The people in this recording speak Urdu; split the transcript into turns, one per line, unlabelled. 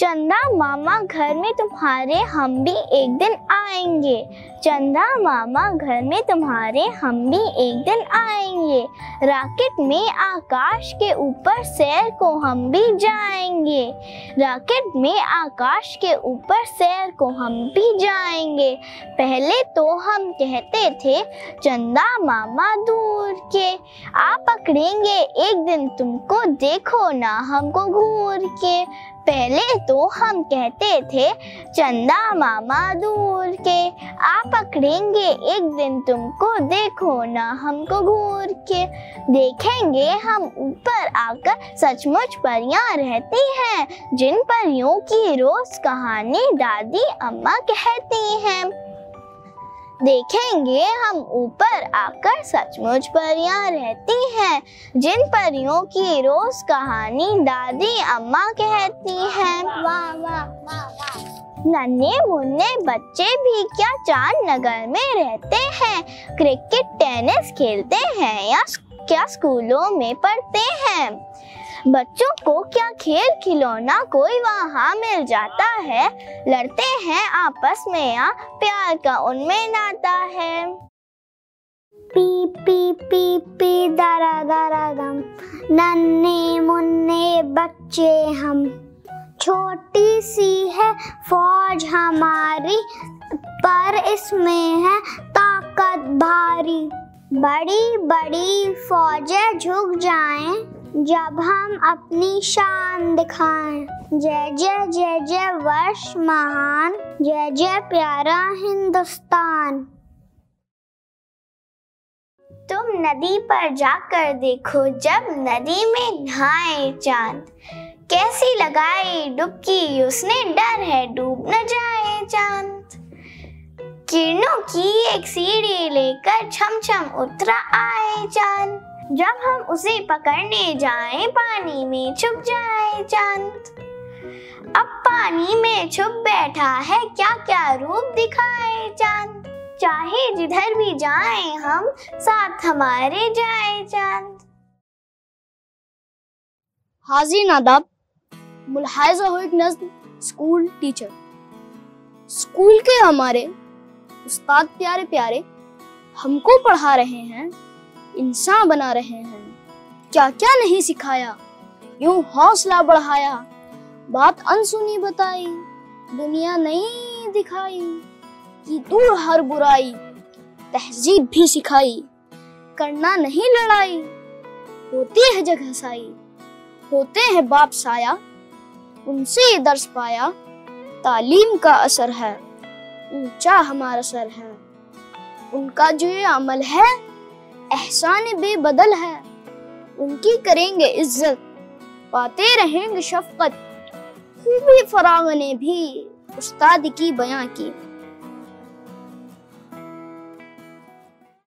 چندا ماما گھر میں تمہارے ہم بھی ایک دن آئیں گے چندا ماما گھر میں تمہارے ہم بھی ایک دن آئیں گے راکٹ میں آکاش کے اوپر سیر کو ہم بھی جائیں گے راکٹ میں آکاش کے اوپر سیر کو ہم بھی جائیں گے پہلے تو ہم کہتے تھے چندا ماما دور کے آ پکڑیں گے ایک دن تم کو دیکھو نا ہم کو گور کے پہلے تو ہم کہتے تھے چندہ ماما دور کے آ پکڑیں گے ایک دن تم کو دیکھو نا ہم کو گور کے دیکھیں گے ہم اوپر آ کر سچ مچ پریاں رہتی ہیں جن پریوں کی روز کہانی دادی اما کہتی ہیں دیکھیں گے، ہم اوپر آ کر سچ مچ پریاں رہتی ہیں۔ جن پریوں کی روز کہانی دادی اما کہتی ہیں۔ ننے منے بچے بھی کیا چاند نگر میں رہتے ہیں۔ کرکٹ، ٹینس کھیلتے ہیں یا کیا اسکولوں میں پڑھتے ہیں۔ بچوں کو کیا کھیل کھلونا کوئی وہاں مل جاتا ہے؟ لڑتے ہیں آپس میں یا پیار کا ان میں ناتا ہے؟
پی پی پی پی دارا دارا دم، ننے منے بچے ہم۔ چھوٹی سی ہے فوج ہماری، پر اس میں ہے طاقت بھاری۔ بڑی بڑی فوجیں جھک جائیں جب ہم اپنی شان دکھائیں۔ جے جے جے جے ورش مہان، جے جے پیارا ہندوستان۔
تم ندی پر جا کر دیکھو جب ندی میں نہائے چاند۔ کیسی لگائی ڈبکی، اس نے ڈر ہے ڈوب نہ جائے چاند۔ کرنوں کی ایک سیڑھی لے کر چھم چھم اترا آئے چاند جب ہم اسے پکڑنے جائیں پانی میں چھپ جائے چاند اب پانی میں چھپ بیٹھا ہے کیا کیا روپ دکھائے چاند چاہے جدھر بھی جائیں ہم ساتھ ہمارے جائے چاند
حاضر ناداب ملاحظہ ہو ایک نظم اسکول ٹیچر اسکول کے ہمارے استاد پیارے پیارے ہم کو پڑھا رہے ہیں، انسان بنا رہے ہیں۔ کیا کیا نہیں سکھایا؟ یوں حوصلہ بڑھایا۔ بات انسنی بتائی، دنیا نہیں دکھائی۔ کی دور ہر برائی، تہذیب بھی سکھائی۔ کرنا نہیں لڑائی، ہوتی ہے جگہ سائی ہوتے ہیں باپ سایہ، ان سے یہ درس پایا۔ تعلیم کا اثر ہے، اونچا ہمارا سر ہے۔ ان کا جو یہ عمل ہے، احسان بے بدل ہے۔ ان کی کریں گے عزت، پاتے رہیں گے شفقت۔ خوبی فراغ نے بھی استاد کی بیاں کی۔